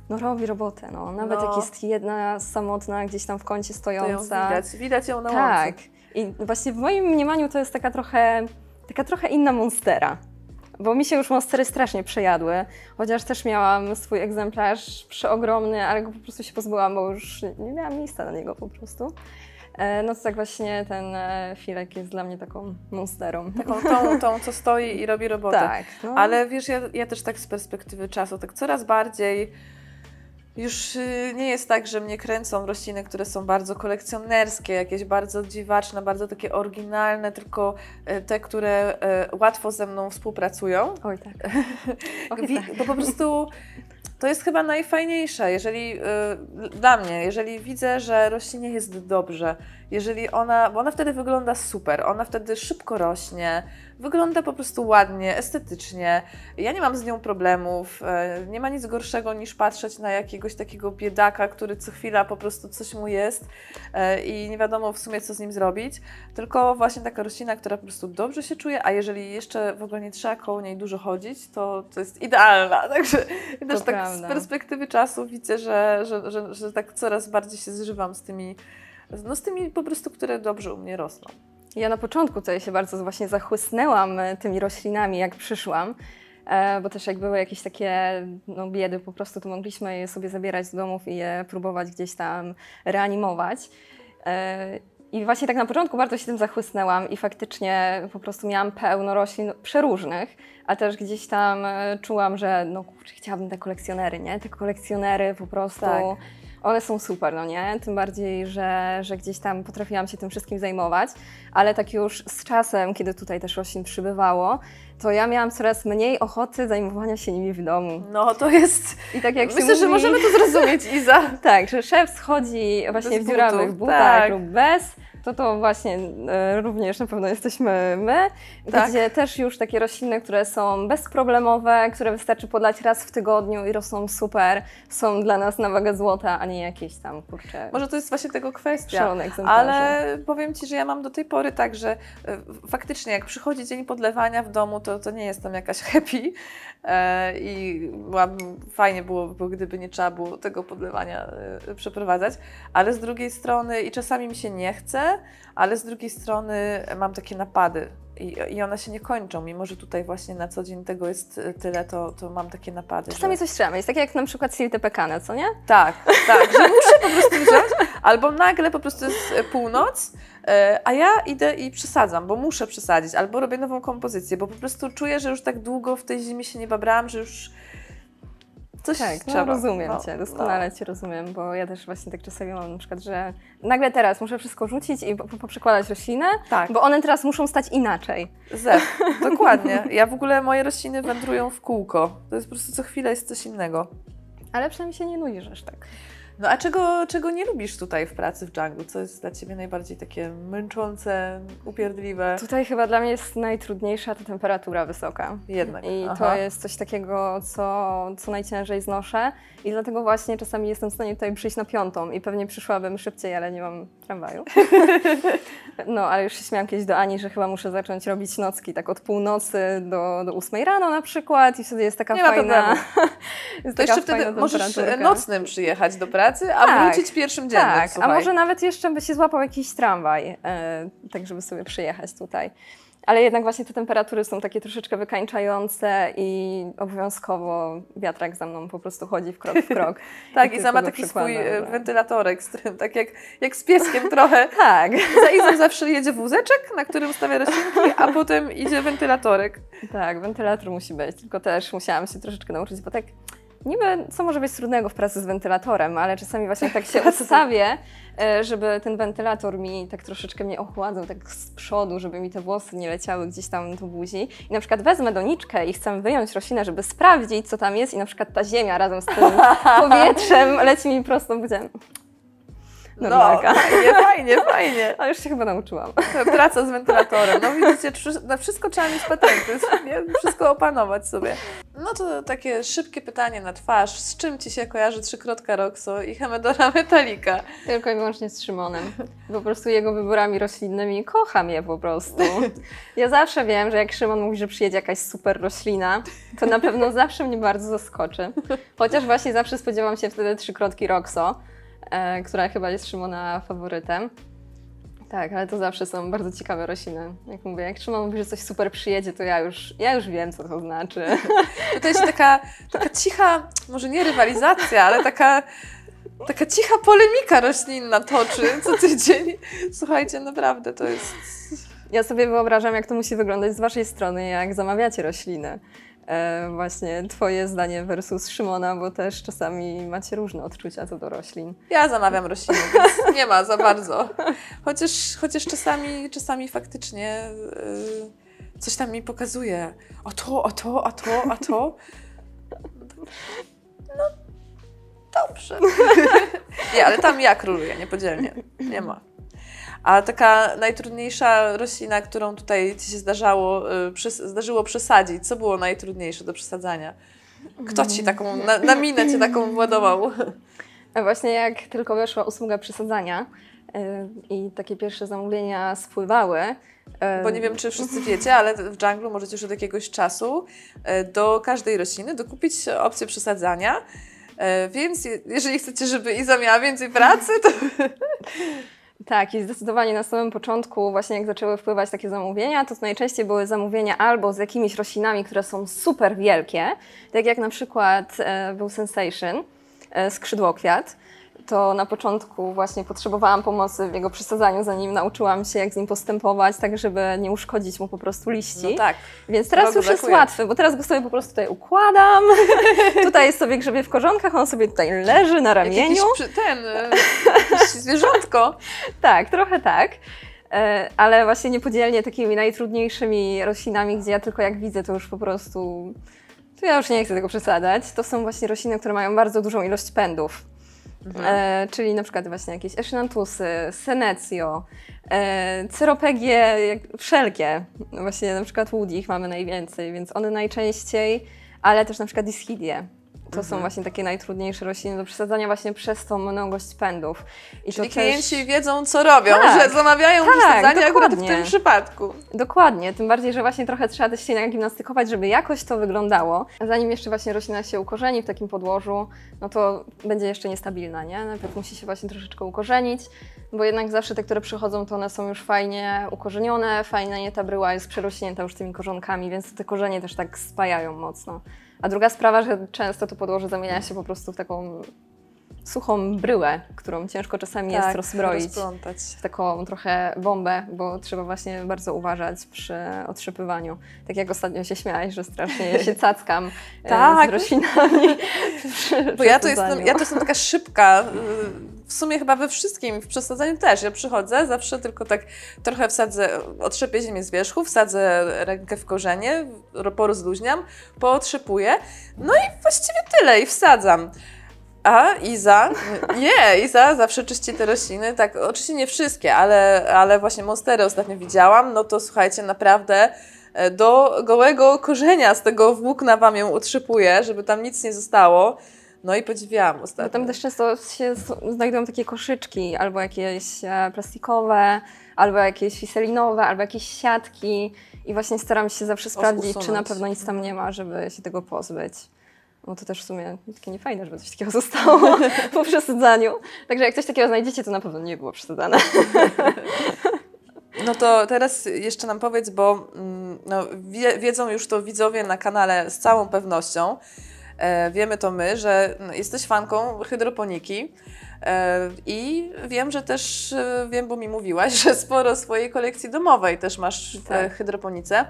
No robi robotę, no. Nawet No. jak jest jedna samotna gdzieś tam w kącie To ją stojąca. widać. Widać ją na Tak. łące. I właśnie w moim mniemaniu to jest taka trochę, taka trochę inna monstera. Bo mi się już monstery strasznie przejadły, chociaż też miałam swój egzemplarz przeogromny, ale go po prostu się pozbyłam, bo już nie miałam miejsca na niego po prostu. E, No to tak właśnie ten e, filek jest dla mnie taką monsterą. Taką tą, tą, co stoi i robi robotę. Tak. No. Ale wiesz, ja, ja też tak z perspektywy czasu, tak coraz bardziej już y, nie jest tak, że mnie kręcą rośliny, które są bardzo kolekcjonerskie, jakieś bardzo dziwaczne, bardzo takie oryginalne, tylko y, te, które łatwo ze mną współpracują. Oj tak. Oj, tak. Bo po prostu to jest chyba najfajniejsze, jeżeli y, dla mnie, jeżeli widzę, że roślinie jest dobrze, jeżeli ona, bo ona wtedy wygląda super, ona wtedy szybko rośnie, wygląda po prostu ładnie, estetycznie. Ja nie mam z nią problemów, y, nie ma nic gorszego niż patrzeć na jakiegoś takiego biedaka, który co chwila po prostu coś mu jest y, i nie wiadomo w sumie co z nim zrobić, tylko właśnie taka roślina, która po prostu dobrze się czuje, a jeżeli jeszcze w ogóle nie trzeba koło niej dużo chodzić, to, to jest idealna. Także też tak prawda. z perspektywy czasu widzę, że, że, że, że tak coraz bardziej się zżywam z tymi, no z tymi po prostu, które dobrze u mnie rosną. Ja na początku tutaj się bardzo właśnie zachłysnęłam e, tymi roślinami, jak przyszłam, e, bo też jak były jakieś takie no, biedy, po prostu to mogliśmy je sobie zabierać z domów i je próbować gdzieś tam reanimować. E, I właśnie tak na początku bardzo się tym zachłysnęłam i faktycznie po prostu miałam pełno roślin przeróżnych, a też gdzieś tam czułam, że no kurczę, chciałabym te kolekcjonery, nie? Te kolekcjonery po prostu... Tak. One są super, no nie? Tym bardziej, że, że gdzieś tam potrafiłam się tym wszystkim zajmować, ale tak już z czasem, kiedy tutaj też roślin przybywało, to ja miałam coraz mniej ochoty zajmowania się nimi w domu. No to jest, I tak jak myślę, że mówi- możemy to zrozumieć, Iza. Tak, że szef schodzi właśnie Bez w dziurawych butach tak. lub bez, to to właśnie e, również na pewno jesteśmy my, Tak. gdzie też już takie rośliny, które są bezproblemowe, które wystarczy podlać raz w tygodniu i rosną super, są dla nas na wagę złota, a nie jakieś tam, kurczę, Może to jest właśnie tego kwestia. Ale powiem Ci, że ja mam do tej pory tak, że e, faktycznie jak przychodzi dzień podlewania w domu, to, to nie jestem jakaś happy e, i byłabym, fajnie byłoby, gdyby nie trzeba było tego podlewania przeprowadzać, ale z drugiej strony i czasami mi się nie chce, ale z drugiej strony mam takie napady. I, I one się nie kończą, mimo że tutaj właśnie na co dzień tego jest e, tyle, to, to mam takie napady. Czasami że... coś trzeba mieć, tak jak na przykład silty pekane, co nie? Tak, tak, że muszę po prostu wziąć, albo nagle po prostu jest e, północ, e, a ja idę i przesadzam, bo muszę przesadzić, albo robię nową kompozycję, bo po prostu czuję, że już tak długo w tej zimie się nie babrałam, że już coś Tak, no trzeba. rozumiem No, Cię, doskonale Cię rozumiem, bo ja też właśnie tak czasami mam na przykład, że nagle teraz muszę wszystko rzucić i po- poprzekładać roślinę, No, tak, bo one teraz muszą stać inaczej. zew, dokładnie. Ja w ogóle, moje rośliny wędrują w kółko, to jest po prostu co chwilę jest coś innego. Ale przynajmniej się nie nudzisz aż tak. No a czego, czego nie lubisz tutaj w pracy w dżunglu? Co jest dla Ciebie najbardziej takie męczące, upierdliwe? Tutaj chyba dla mnie jest najtrudniejsza ta temperatura wysoka. Jednak. I Aha. to jest coś takiego, co, co najciężej znoszę. I dlatego właśnie czasami jestem w stanie tutaj przyjść na piątą i pewnie przyszłabym szybciej, ale nie mam tramwaju. No, ale już się śmiałam kiedyś do Ani, że chyba muszę zacząć robić nocki, tak od północy do, do ósmej rano na przykład i wtedy jest taka Nie fajna... jest To jeszcze wtedy możesz nocnym przyjechać do pracy, a Tak, wrócić pierwszym dziennym, Tak, a słuchaj. może nawet jeszcze by się złapał jakiś tramwaj, e, tak żeby sobie przyjechać tutaj. Ale jednak właśnie te temperatury są takie troszeczkę wykańczające i obowiązkowo wiatrak za mną po prostu chodzi w krok w krok. Tak, I i sama taki swój przykładam, e, że- wentylatorek, z którym, tak jak, jak z pieskiem trochę. Tak, Za Izą zawsze jedzie wózeczek, na którym stawia roślinki, a potem idzie wentylatorek. tak, wentylator musi być, tylko też musiałam się troszeczkę nauczyć, bo tak niby co może być trudnego w pracy z wentylatorem, ale czasami właśnie tak się ustawię, e, żeby ten wentylator mi tak troszeczkę mnie ochładzał tak z przodu, żeby mi te włosy nie leciały gdzieś tam do buzi. I na przykład wezmę doniczkę i chcę wyjąć roślinę, żeby sprawdzić, co tam jest i na przykład ta ziemia razem z tym powietrzem leci mi prosto w buzię. No, Normalka. fajnie, fajnie, fajnie. Ale już się chyba nauczyłam. Praca z wentylatorem. No widzicie, na wszystko trzeba mieć patenty, nie? wszystko opanować sobie. No to takie szybkie pytanie na twarz. Z czym Ci się kojarzy trzykrotka Roxo i Hemedora Metallica? Tylko i wyłącznie z Szymonem. Po prostu jego wyborami roślinnymi kocham je po prostu. Ja zawsze wiem, że jak Szymon mówi, że przyjedzie jakaś super roślina, to na pewno zawsze mnie bardzo zaskoczy. Chociaż właśnie zawsze spodziewam się wtedy trzykrotki Roxo, która chyba jest Szymona faworytem. Tak, ale to zawsze są bardzo ciekawe rośliny. Jak mówię, jak Szymon mówi, że coś super przyjedzie, to ja już, ja już wiem, co to znaczy. Tutaj się taka, taka cicha, może nie rywalizacja, ale taka, taka cicha polemika roślinna toczy co tydzień. Słuchajcie, naprawdę to jest... Ja sobie wyobrażam, jak to musi wyglądać z Waszej strony, jak zamawiacie rośliny. E, właśnie Twoje zdanie versus Szymona, bo też czasami macie różne odczucia co do roślin. Ja zamawiam rośliny, więc nie ma za bardzo. Chociaż, chociaż czasami, czasami faktycznie yy, coś tam mi pokazuje. O to, o to, a to, a to. No, dobrze. Nie, ale tam ja króluję, niepodzielnie. Nie ma. A taka najtrudniejsza roślina, którą tutaj Ci się zdarzało, przys- zdarzyło przesadzić, co było najtrudniejsze do przesadzania? Kto Ci taką, na, na minę Cię taką władował? A właśnie jak tylko weszła usługa przesadzania e, i takie pierwsze zamówienia spływały, e, Bo nie wiem, czy wszyscy wiecie, ale w Dżunglu możecie już od jakiegoś czasu do każdej rośliny dokupić opcję przesadzania. Więc je- jeżeli chcecie, żeby Iza miała więcej pracy, to Tak, i zdecydowanie na samym początku, właśnie jak zaczęły wpływać takie zamówienia, to najczęściej były zamówienia albo z jakimiś roślinami, które są super wielkie, tak jak na przykład e, był Sensation, e, skrzydłokwiat. To na początku właśnie potrzebowałam pomocy w jego przesadzaniu, zanim nauczyłam się, jak z nim postępować, tak żeby nie uszkodzić mu po prostu liści. no tak. Więc teraz Drogo już jest brakuje. łatwy, bo teraz go sobie po prostu tutaj układam. tutaj sobie grzebie w korzonkach, on sobie tutaj leży na Jak ramieniu. jakiś przy, ten, e, jakieś zwierzątko. Tak, trochę tak. E, Ale właśnie niepodzielnie takimi najtrudniejszymi roślinami, gdzie ja tylko jak widzę, to już po prostu. To ja już nie chcę tego przesadzać. To są właśnie rośliny, które mają bardzo dużą ilość pędów. E, czyli na przykład właśnie jakieś echinanthusy, senecio, e, wszelkie. Właśnie na przykład woody mamy najwięcej, więc one najczęściej, ale też na przykład ischidie. To są właśnie takie najtrudniejsze rośliny do przesadzania właśnie przez tą mnogość pędów. I Czyli klienci też... wiedzą, co robią, Tak. że zamawiają Tak, przesadzanie akurat w tym przypadku. Dokładnie, tym bardziej, że właśnie trochę trzeba też się gimnastykować, żeby jakoś to wyglądało. Zanim jeszcze właśnie roślina się ukorzeni w takim podłożu, no to będzie jeszcze niestabilna, nie? Najpierw musi się właśnie troszeczkę ukorzenić, bo jednak zawsze te, które przychodzą, to one są już fajnie ukorzenione, fajnie ta bryła jest przerośnięta już tymi korzonkami, więc te korzenie też tak spajają mocno. A druga sprawa, że często to podłoże zamienia się po prostu w taką suchą bryłę, którą ciężko czasami jest rozbroić rozplątać. w taką trochę bombę, bo trzeba właśnie bardzo uważać przy otrzepywaniu. Tak jak ostatnio się śmiałaś, że strasznie się cackam e, Tak. z roślinami. przy Bo ja to, jestem, ja to jestem taka szybka, y, w sumie chyba we wszystkim, w przesadzaniu też. Ja przychodzę, zawsze tylko tak trochę wsadzę, otrzepię ziemię z wierzchu, wsadzę rękę w korzenie, ro- porozluźniam, pootrzepuję, no i właściwie tyle i wsadzam. A Iza, nie, Iza zawsze czyści te rośliny, tak, oczywiście nie wszystkie, ale, ale właśnie monstery ostatnio widziałam, no to słuchajcie, naprawdę e, do gołego korzenia z tego włókna Wam ją utrzypuję, żeby tam nic nie zostało. No i podziwiałam ostatnio. tam też często się znajdują takie koszyczki, albo jakieś e, plastikowe, albo jakieś fiselinowe, albo jakieś siatki. I właśnie staram się zawsze sprawdzić, czy na pewno nic tam nie ma, żeby się tego pozbyć. Bo to też w sumie takie niefajne, żeby coś takiego zostało po przesadzaniu. Także jak coś takiego znajdziecie, to na pewno nie było przesadzane. No to teraz jeszcze nam powiedz, bo mm, no, wie, wiedzą już to widzowie na kanale z całą pewnością. E, wiemy to my, że no, jesteś fanką hydroponiki. E, I wiem, że też, e, wiem, bo mi mówiłaś, że sporo swojej kolekcji domowej też masz w Tak. hydroponice.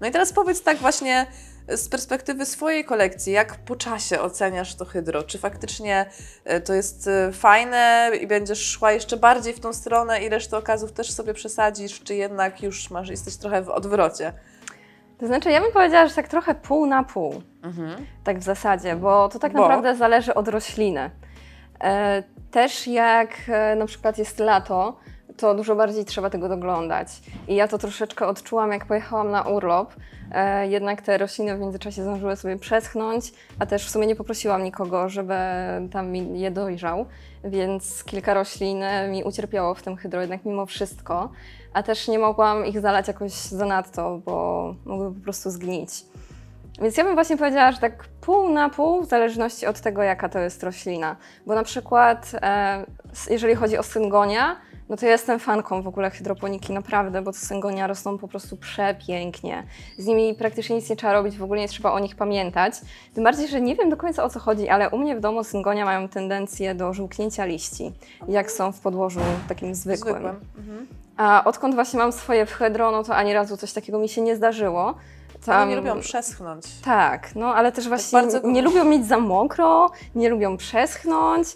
No i teraz powiedz tak właśnie z perspektywy swojej kolekcji, jak po czasie oceniasz to hydro? Czy faktycznie e, to jest e, fajne i będziesz szła jeszcze bardziej w tą stronę i resztę okazów też sobie przesadzisz, czy jednak już masz, jesteś trochę w odwrocie? To znaczy, ja bym powiedziała, że tak trochę pół na pół. Mhm. Tak w zasadzie, bo to tak Bo? naprawdę zależy od rośliny. E, też jak na przykład jest lato, to dużo bardziej trzeba tego doglądać. I ja to troszeczkę odczułam, jak pojechałam na urlop. E, jednak te rośliny w międzyczasie zdążyły sobie przeschnąć, a też w sumie nie poprosiłam nikogo, żeby tam mi je dojrzał, więc kilka roślin e, mi ucierpiało w tym hydro jednak mimo wszystko, a też nie mogłam ich zalać jakoś zanadto, bo mogły po prostu zgnić. Więc ja bym właśnie powiedziała, że tak pół na pół, w zależności od tego, jaka to jest roślina. Bo na przykład, e, jeżeli chodzi o syngonia, no to ja jestem fanką w ogóle hydroponiki, naprawdę, bo te syngonia rosną po prostu przepięknie. Z nimi praktycznie nic nie trzeba robić, w ogóle nie trzeba o nich pamiętać. Tym bardziej, że nie wiem do końca o co chodzi, ale u mnie w domu syngonia mają tendencję do żółknięcia liści, jak są w podłożu takim zwykłym. Zwykłym. Mhm. A odkąd właśnie mam swoje w hydro, no to ani razu coś takiego mi się nie zdarzyło. One Tam- nie lubią przeschnąć. tak, no ale też właśnie bardzo- nie lubią mieć za mokro, nie lubią przeschnąć.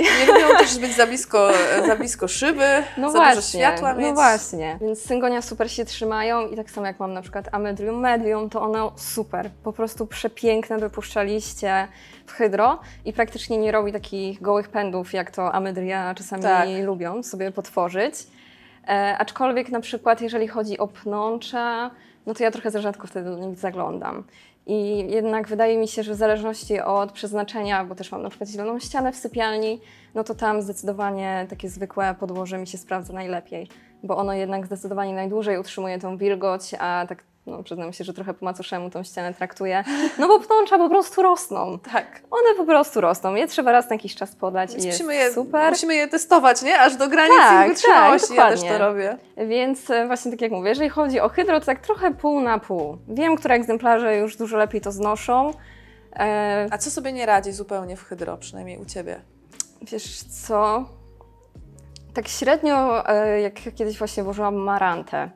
Nie lubią też być za blisko, za blisko szyby, No za właśnie, dużo światła mieć. no właśnie. Więc syngonia super się trzymają i tak samo jak mam na przykład amedrium medium, to one super, po prostu przepiękne wypuszczaliście w hydro i praktycznie nie robi takich gołych pędów, jak to amedria czasami Tak. lubią sobie potworzyć. E, aczkolwiek na przykład jeżeli chodzi o pnącza, no to ja trochę za rzadko wtedy do nich zaglądam. I jednak wydaje mi się, że w zależności od przeznaczenia, bo też mam na przykład zieloną ścianę w sypialni, no to tam zdecydowanie takie zwykłe podłoże mi się sprawdza najlepiej, bo ono jednak zdecydowanie najdłużej utrzymuje tą wilgoć, a tak no, przyznam się, że trochę po macoszemu tą ścianę traktuję, no bo pnącza po prostu rosną. Tak. One po prostu rosną. Je trzeba raz na jakiś czas podać Więc i jest musimy, je, super. musimy je testować, nie? Aż do granic Tak, ich wytrzymałości. tak, ja też to robię. Więc e, właśnie tak jak mówię, jeżeli chodzi o hydro, to tak trochę pół na pół. Wiem, które egzemplarze już dużo lepiej to znoszą. E, A co sobie nie radzi zupełnie w hydro, przynajmniej u Ciebie? wiesz co? Tak średnio, e, jak kiedyś właśnie włożyłam marantę.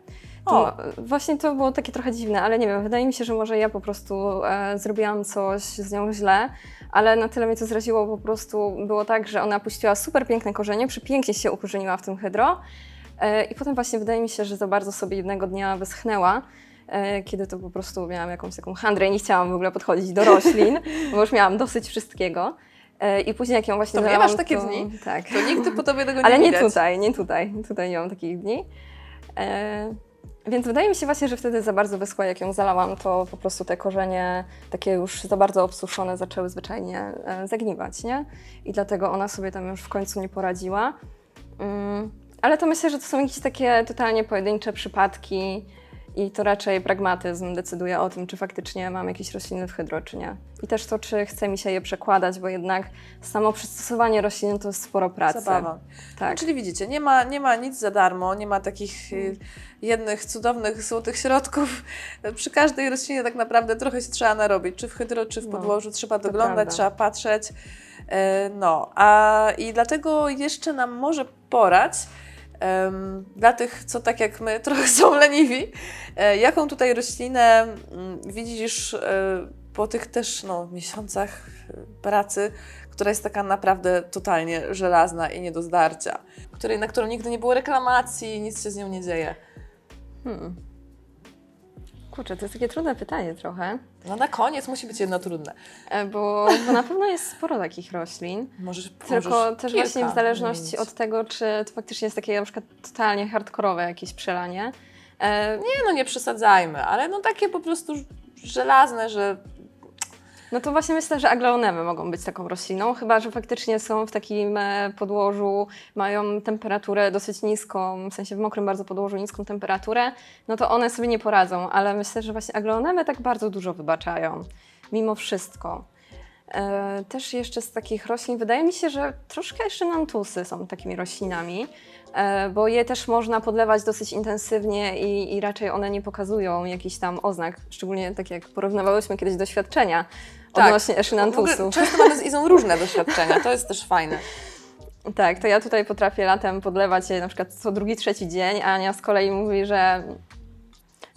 O. Właśnie to było takie trochę dziwne, ale nie wiem, wydaje mi się, że może ja po prostu e, zrobiłam coś z nią źle, ale na tyle mnie to zraziło, po prostu było tak, że ona puściła super piękne korzenie, przepięknie się ukorzeniła w tym hydro e, i potem właśnie wydaje mi się, że za bardzo sobie jednego dnia wyschnęła, e, kiedy to po prostu miałam jakąś taką handrę i nie chciałam w ogóle podchodzić do roślin, bo już miałam dosyć wszystkiego. E, I później jak ją właśnie To nie zalałam, masz takie to, dni? Tak. To nigdy po Tobie tego nie Ale nie widać. tutaj, nie tutaj. Tutaj nie mam takich dni. Więc wydaje mi się właśnie, że wtedy za bardzo wyschła, jak ją zalałam, to po prostu te korzenie takie już za bardzo obsuszone zaczęły zwyczajnie e, zagniwać, nie? I dlatego ona sobie tam już w końcu nie poradziła. Mm, ale to myślę, że to są jakieś takie totalnie pojedyncze przypadki i to raczej pragmatyzm decyduje o tym, czy faktycznie mam jakieś rośliny w hydro, czy nie. I też to, czy chce mi się je przekładać, bo jednak samo przystosowanie roślin to jest sporo pracy. Zabawa. Tak. Czyli widzicie, nie ma, nie ma nic za darmo, nie ma takich y, jednych cudownych, złotych środków. Przy każdej roślinie tak naprawdę trochę się trzeba narobić, czy w hydro, czy w No, podłożu. Trzeba to doglądać, prawda. trzeba patrzeć. E, No, a i dlatego jeszcze nam może porać, dla tych, co tak jak my trochę są leniwi, e, jaką tutaj roślinę mm, widzisz e, po tych też no, miesiącach e, pracy, która jest taka naprawdę totalnie żelazna i nie do zdarcia, której, na którą nigdy nie było reklamacji, nic się z nią nie dzieje. Hmm. Kurczę, to jest takie trudne pytanie trochę, No na koniec musi być jedno trudne. e, bo, bo na pewno jest sporo takich roślin. Możesz, Tylko też kilka właśnie w zależności od tego, czy to faktycznie jest takie na przykład totalnie hardkorowe jakieś przelanie. E, Nie no, nie przesadzajmy, ale no takie po prostu żelazne, że No to właśnie myślę, że aglaonemy mogą być taką rośliną, chyba że faktycznie są w takim e, podłożu, mają temperaturę dosyć niską, w sensie w mokrym bardzo podłożu niską temperaturę, no to one sobie nie poradzą, ale myślę, że właśnie aglaonemy tak bardzo dużo wybaczają, mimo wszystko. E, też jeszcze z takich roślin, wydaje mi się, że troszkę jeszcze nantusy są takimi roślinami, e, bo je też można podlewać dosyć intensywnie i, i raczej one nie pokazują jakichś tam oznak, szczególnie tak jak porównywałyśmy kiedyś doświadczenia Tak. odnośnie eszynantusu. często mamy z Izą różne doświadczenia, to jest też fajne. Tak, to ja tutaj potrafię latem podlewać je na przykład co drugi, trzeci dzień, a Ania z kolei mówi, że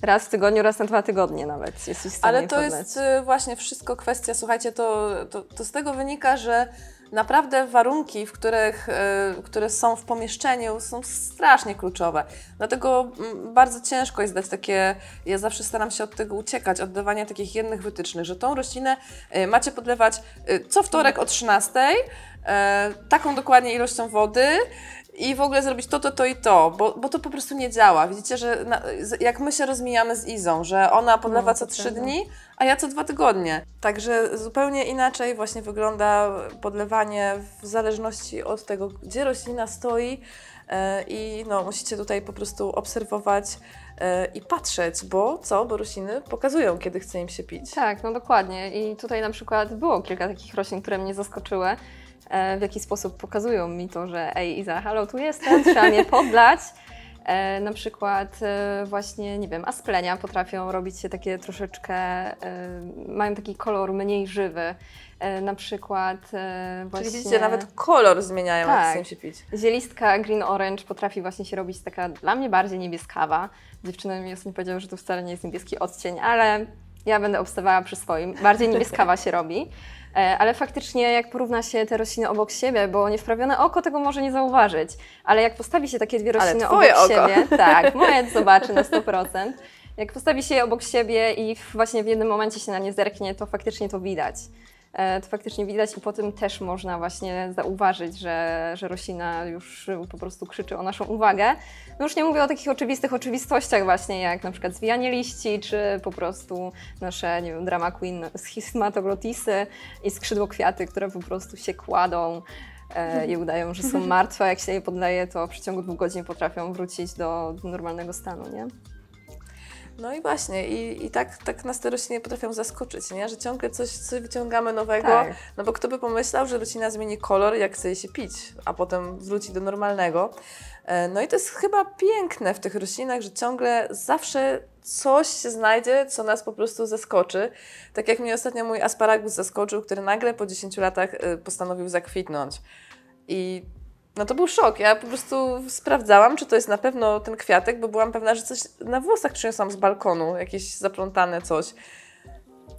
raz w tygodniu, raz na dwa tygodnie nawet jesteś w stanie Ale to podleć. jest y, właśnie wszystko kwestia, słuchajcie, to, to, to z tego wynika, że naprawdę warunki, w których, y, które są w pomieszczeniu, są strasznie kluczowe. Dlatego mm, bardzo ciężko jest dać takie, ja zawsze staram się od tego uciekać, od dawania takich jednych wytycznych, że tą roślinę y, macie podlewać y, co wtorek o 13, y, taką dokładnie ilością wody, i w ogóle zrobić to, to, to i to, bo, bo to po prostu nie działa. Widzicie, że na, jak my się rozmijamy z Izą, że ona podlewa No, co trzy dni, a ja co dwa tygodnie. Także zupełnie inaczej właśnie wygląda podlewanie w zależności od tego, gdzie roślina stoi e, i no, musicie tutaj po prostu obserwować e, i patrzeć, bo co? Bo rośliny pokazują, kiedy chce im się pić. Tak, no dokładnie. I tutaj na przykład było kilka takich roślin, które mnie zaskoczyły. E, w jaki sposób pokazują mi to, że ej Iza, halo, tu jestem, trzeba mnie podlać. E, na przykład e, właśnie, nie wiem, asplenia potrafią robić się takie troszeczkę, e, mają taki kolor mniej żywy. E, na przykład e, właśnie... Czyli widzicie, nawet kolor zmieniają, jak Tak. chce im się pić. Zielistka green orange potrafi właśnie się robić taka dla mnie bardziej niebieskawa. Dziewczyny mi ostatnio powiedziały, że to wcale nie jest niebieski odcień, ale ja będę obstawała przy swoim. Bardziej niebieskawa się robi. E, Ale faktycznie jak porówna się te rośliny obok siebie, bo niewprawione oko tego może nie zauważyć, ale jak postawi się takie dwie rośliny obok oko. siebie, tak, moje zobaczy na 100%. Jak postawi się je obok siebie i właśnie w jednym momencie się na nie zerknie, to faktycznie to widać. E, To faktycznie widać i po tym też można właśnie zauważyć, że, że roślina już po prostu krzyczy o naszą uwagę. No już nie mówię o takich oczywistych oczywistościach właśnie, jak na przykład zwijanie liści, czy po prostu nasze, nie wiem, drama queen schizmatoglotisy i skrzydłokwiaty, które po prostu się kładą e, i udają, że są martwe. Jak się je podleje, to w przeciągu dwóch godzin potrafią wrócić do normalnego stanu, nie? No i właśnie, i, i tak, tak nas te rośliny potrafią zaskoczyć, nie? że ciągle coś, coś wyciągamy nowego, Tak. no bo kto by pomyślał, że roślina zmieni kolor, jak chce jej się pić, a potem wróci do normalnego. E, No i to jest chyba piękne w tych roślinach, że ciągle zawsze coś się znajdzie, co nas po prostu zaskoczy. Tak jak mnie ostatnio mój asparagus zaskoczył, który nagle po 10 latach e, postanowił zakwitnąć. I no to był szok. Ja po prostu sprawdzałam, czy to jest na pewno ten kwiatek, bo byłam pewna, że coś na włosach przyniosłam z balkonu, jakieś zaplątane coś.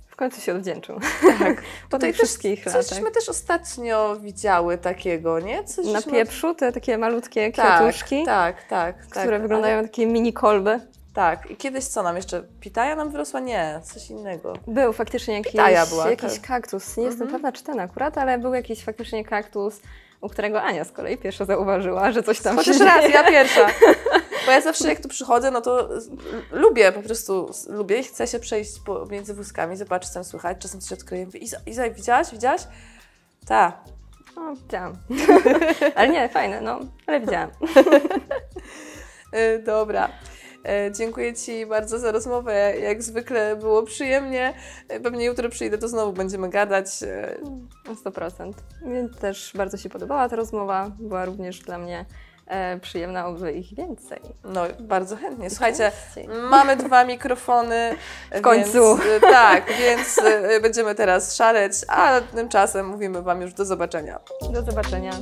W końcu się odwdzięczył. Tak. Tutaj też, wszystkich coś latach. żeśmy też ostatnio widziały takiego, nie? Coś Na pieprzu te takie malutkie tak, kwiatuszki, tak, tak, tak. które wyglądają Ale, takie mini kolby. tak. I kiedyś co nam jeszcze? Pitaja nam wyrosła? Nie, coś innego. Był faktycznie jakiś, Pitaja była, jakiś tak. kaktus. Nie jestem Mhm. pewna, czy ten akurat, ale był jakiś faktycznie kaktus, u którego Ania z kolei pierwsza zauważyła, że coś tam Chociaż się raz, dzieje. ja pierwsza. Bo ja zawsze jak tu przychodzę, no to lubię po prostu, lubię i chcę się przejść pomiędzy wózkami, zobaczyć co tam słychać. Czasem coś odkryję. Mówię, Iza, Iza, widziałaś? Widziałaś? Tak. No, widziałam. ale nie, fajne, no, ale widziałam. E, Dobra. E, Dziękuję Ci bardzo za rozmowę. Jak zwykle było przyjemnie. E, Pewnie jutro przyjdę, to znowu będziemy gadać. E, Na 100%. Mnie też bardzo się podobała ta rozmowa. Była również dla mnie e, przyjemna, oby ich więcej. No, bardzo chętnie. Słuchajcie, mamy dwa mikrofony. W końcu. Więc, e, tak, więc e, będziemy teraz szaleć, a tymczasem mówimy Wam już do zobaczenia. Do zobaczenia.